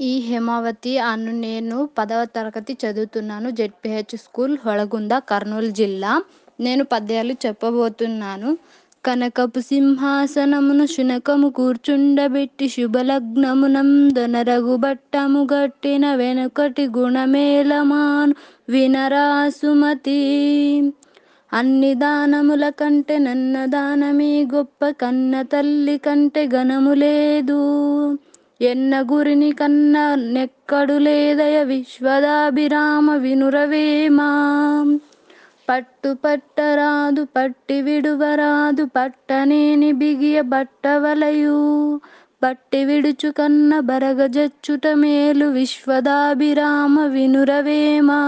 ఈ హేమావతి అను నేను పదవ తరగతి చదువుతున్నాను. జెడ్పిహెచ్ స్కూల్ హొళగుంద కర్నూలు జిల్లా. నేను పద్యాలు చెప్పబోతున్నాను. కనకపు సింహాసనమును శునకము కూర్చుండబెట్టి శుభలగ్నమునందొనరగు బట్టము గట్టిన వెనుకటి గుణమేలమాను వినరాసుమతి. అన్ని దానముల కంటే నన్న దానమే గొప్ప కన్న తల్లి కంటే ఘనము లేదు. ఎన్న గురిని కన్న నెక్కడు లేదయ విశ్వదాభిరామ వినురవేమా? పట్టు పట్టరాదు పట్టి విడువరాదు పట్టనేని బిగియ బట్టవలయు. పట్టి విడుచు కన్న బరగజచ్చుట మేలు విశ్వదాభిరామ వినురవేమా?